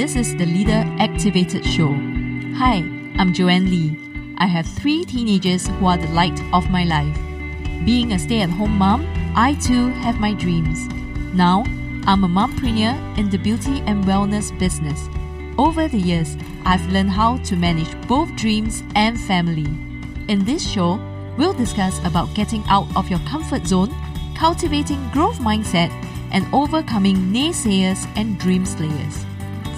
This is the Leader Activated Show. Hi, I'm Joanne Lee. I have three teenagers who are the light of my life. Being a stay at home mom, I too have my dreams. Now, I'm a mompreneur in the beauty and wellness business. Over the years, I've learned how to manage both dreams and family. In this show, we'll discuss about getting out of your comfort zone, cultivating growth mindset, and overcoming naysayers and dream slayers.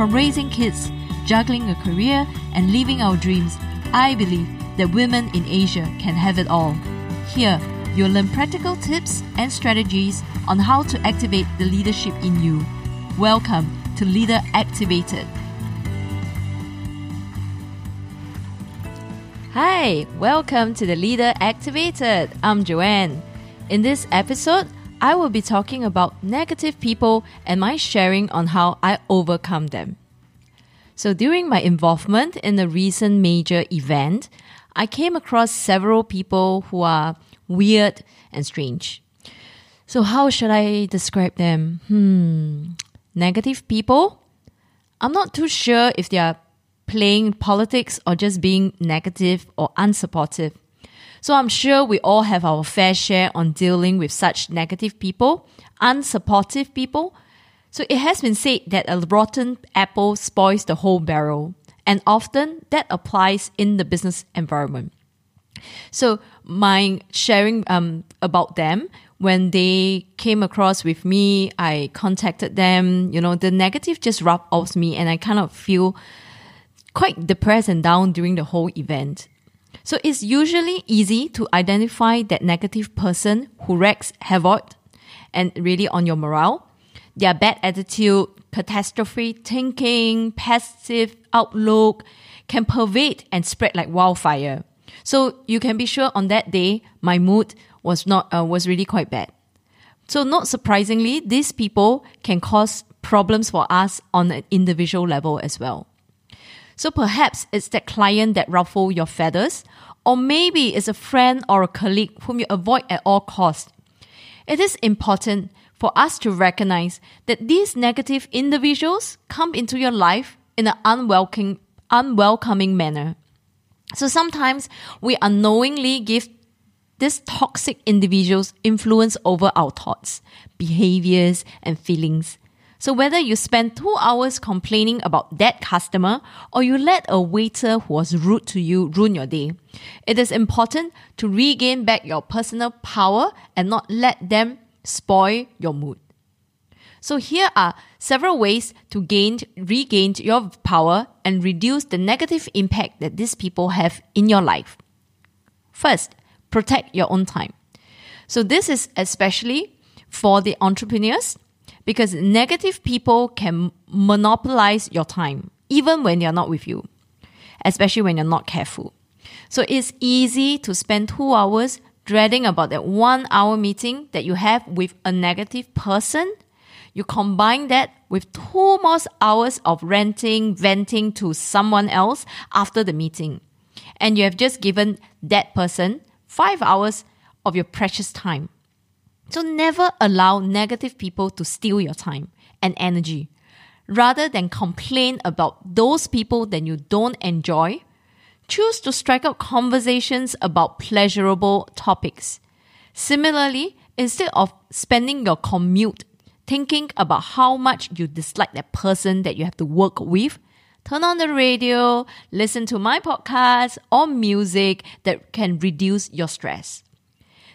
From raising kids, juggling a career, and living our dreams, I believe that women in Asia can have it all. Here, you'll learn practical tips and strategies on how to activate the leadership in you. Welcome to Leader Activated. Hi, welcome to the Leader Activated. I'm Joanne. In this episode, I will be talking about negative people and my sharing on how I overcome them. So, during my involvement in a recent major event, I came across several people who are weird and strange. So, how should I describe them? Hmm, negative people? I'm not too sure if they are playing politics or just being negative or unsupportive. So I'm sure we all have our fair share on dealing with such negative people, unsupportive people. So it has been said that a rotten apple spoils the whole barrel, and often that applies in the business environment. So my sharing um, about them when they came across with me, I contacted them. You know, the negative just rubbed off me, and I kind of feel quite depressed and down during the whole event. So it's usually easy to identify that negative person who wreaks havoc and really on your morale. Their bad attitude, catastrophe thinking, passive outlook can pervade and spread like wildfire. So you can be sure on that day, my mood was not uh, was really quite bad. So not surprisingly, these people can cause problems for us on an individual level as well. So perhaps it's that client that ruffle your feathers, or maybe it's a friend or a colleague whom you avoid at all costs. It is important for us to recognize that these negative individuals come into your life in an unwelcoming, unwelcoming manner. So sometimes we unknowingly give these toxic individuals influence over our thoughts, behaviors, and feelings. So whether you spend two hours complaining about that customer or you let a waiter who was rude to you ruin your day, it is important to regain back your personal power and not let them spoil your mood. So here are several ways to gain, regain your power and reduce the negative impact that these people have in your life. First, protect your own time. So this is especially for the entrepreneurs because negative people can monopolize your time, even when they're not with you, especially when you're not careful. So it's easy to spend two hours dreading about that one hour meeting that you have with a negative person. You combine that with two more hours of ranting, venting to someone else after the meeting. And you have just given that person five hours of your precious time. So never allow negative people to steal your time and energy. Rather than complain about those people that you don't enjoy, choose to strike up conversations about pleasurable topics. Similarly, instead of spending your commute thinking about how much you dislike that person that you have to work with, turn on the radio, listen to my podcast or music that can reduce your stress.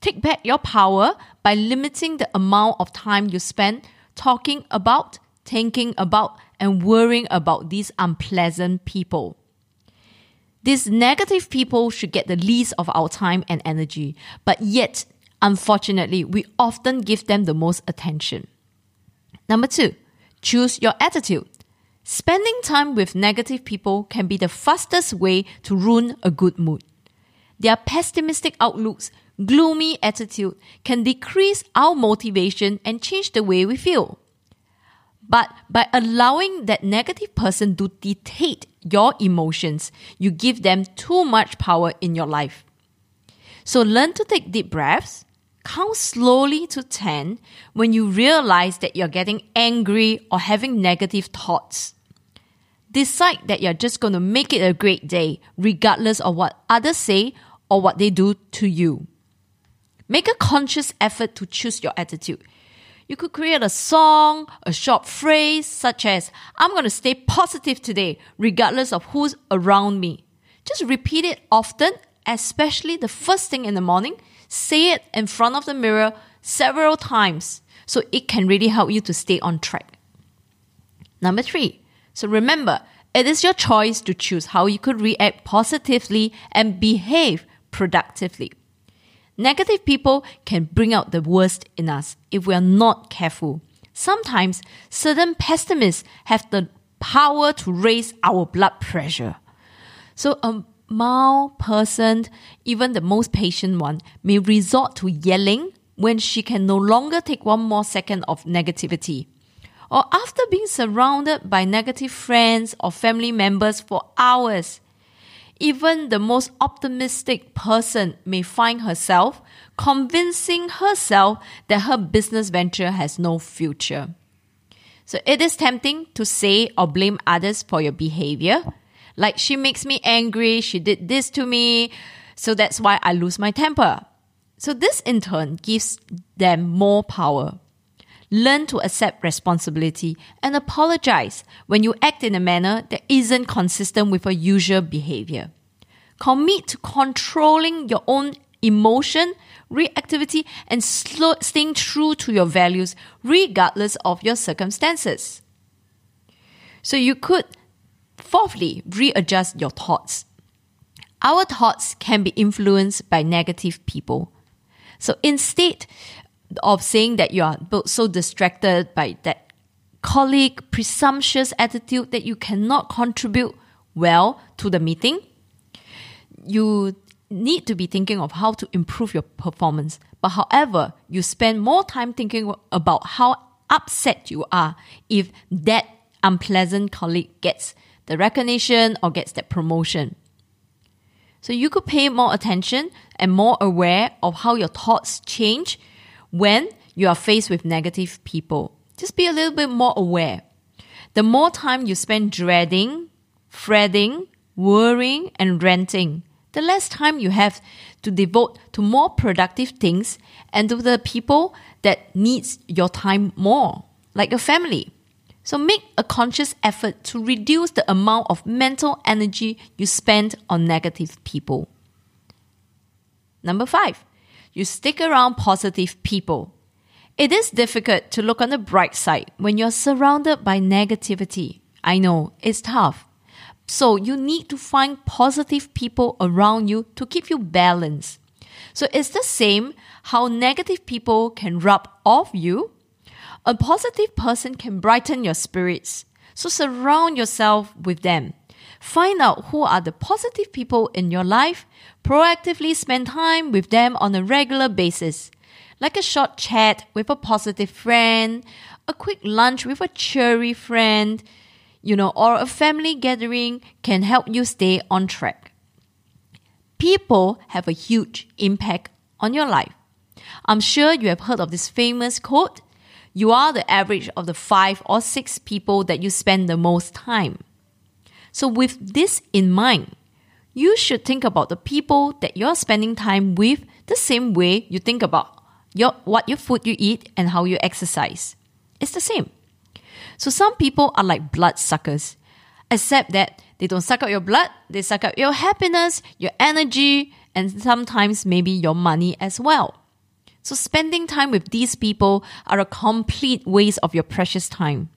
Take back your power by limiting the amount of time you spend talking about, thinking about, and worrying about these unpleasant people. These negative people should get the least of our time and energy, but yet, unfortunately, we often give them the most attention. Number two, choose your attitude. Spending time with negative people can be the fastest way to ruin a good mood. Their pessimistic outlooks gloomy attitude can decrease our motivation and change the way we feel. But by allowing that negative person to dictate your emotions, you give them too much power in your life. So learn to take deep breaths, count slowly to 10 when you realize that you're getting angry or having negative thoughts. Decide that you're just going to make it a great day, regardless of what others say or what they do to you. Make a conscious effort to choose your attitude. You could create a song, a short phrase such as, I'm going to stay positive today, regardless of who's around me. Just repeat it often, especially the first thing in the morning. Say it in front of the mirror several times so it can really help you to stay on track. Number three, so remember, it is your choice to choose how you could react positively and behave productively. Negative people can bring out the worst in us if we are not careful. Sometimes certain pessimists have the power to raise our blood pressure. So a mild person, even the most patient one, may resort to yelling when she can no longer take one more second of negativity. Or after being surrounded by negative friends or family members for hours, even the most optimistic person may find herself convincing herself that her business venture has no future. So it is tempting to say or blame others for your behavior. Like she makes me angry, she did this to me, so that's why I lose my temper. So this in turn gives them more power. Learn to accept responsibility and apologize when you act in a manner that isn't consistent with your usual behavior. Commit to controlling your own emotion, reactivity, and slow, staying true to your values regardless of your circumstances. So you could, fourthly, readjust your thoughts. Our thoughts can be influenced by negative people. So instead of saying that you are so distracted by that colleague presumptuous attitude that you cannot contribute well to the meeting, you need to be thinking of how to improve your performance. But however, you spend more time thinking about how upset you are if that unpleasant colleague gets the recognition or gets that promotion. So you could pay more attention and more aware of how your thoughts change when you are faced with negative people. Just be a little bit more aware. The more time you spend dreading, fretting, worrying, and ranting, the less time you have to devote to more productive things and to the people that needs your time more, like your family. So make a conscious effort to reduce the amount of mental energy you spend on negative people. Number five, you stick around positive people. It is difficult to look on the bright side when you're surrounded by negativity. I know, it's tough. So you need to find positive people around you to keep you balanced. So it's the same how negative people can rub off you. A positive person can brighten your spirits. So surround yourself with them. Find out who are the positive people in your life. Proactively spend time with them on a regular basis. Like a short chat with a positive friend, a quick lunch with a cheery friend, you know, or a family gathering can help you stay on track. People have a huge impact on your life. I'm sure you have heard of this famous quote You are the average of the five or six people that you spend the most time. So, with this in mind, you should think about the people that you're spending time with the same way you think about your, what your food you eat and how you exercise. It's the same. So some people are like blood suckers, except that they don't suck out your blood, they suck out your happiness, your energy, and sometimes maybe your money as well. So spending time with these people are a complete waste of your precious time.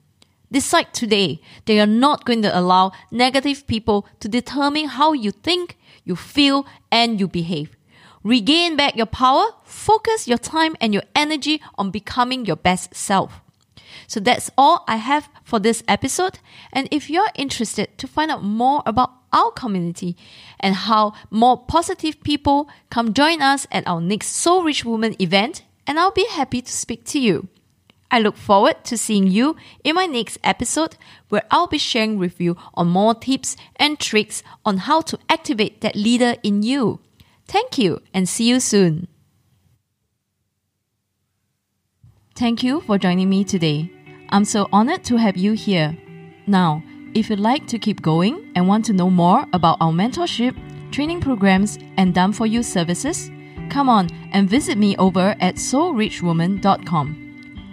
Decide today that you're not going to allow negative people to determine how you think, you feel, and you behave. Regain back your power, focus your time and your energy on becoming your best self. So that's all I have for this episode. And if you're interested to find out more about our community and how more positive people come join us at our next Soul Rich Woman event, and I'll be happy to speak to you. I look forward to seeing you in my next episode where I'll be sharing with you on more tips and tricks on how to activate that leader in you. Thank you and see you soon. Thank you for joining me today. I'm so honored to have you here. Now, If you'd like to keep going and want to know more about our mentorship, training programs, and done for you services, come on and visit me over at soulrichwoman.com.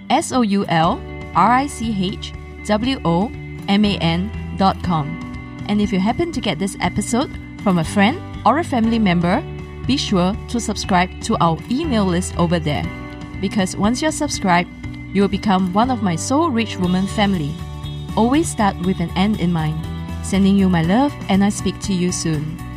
S O U L R I C H W O M A N.com. And if you happen to get this episode from a friend or a family member, be sure to subscribe to our email list over there. Because once you're subscribed, you will become one of my Soul Rich Woman family. Always start with an end in mind. Sending you my love, and I speak to you soon.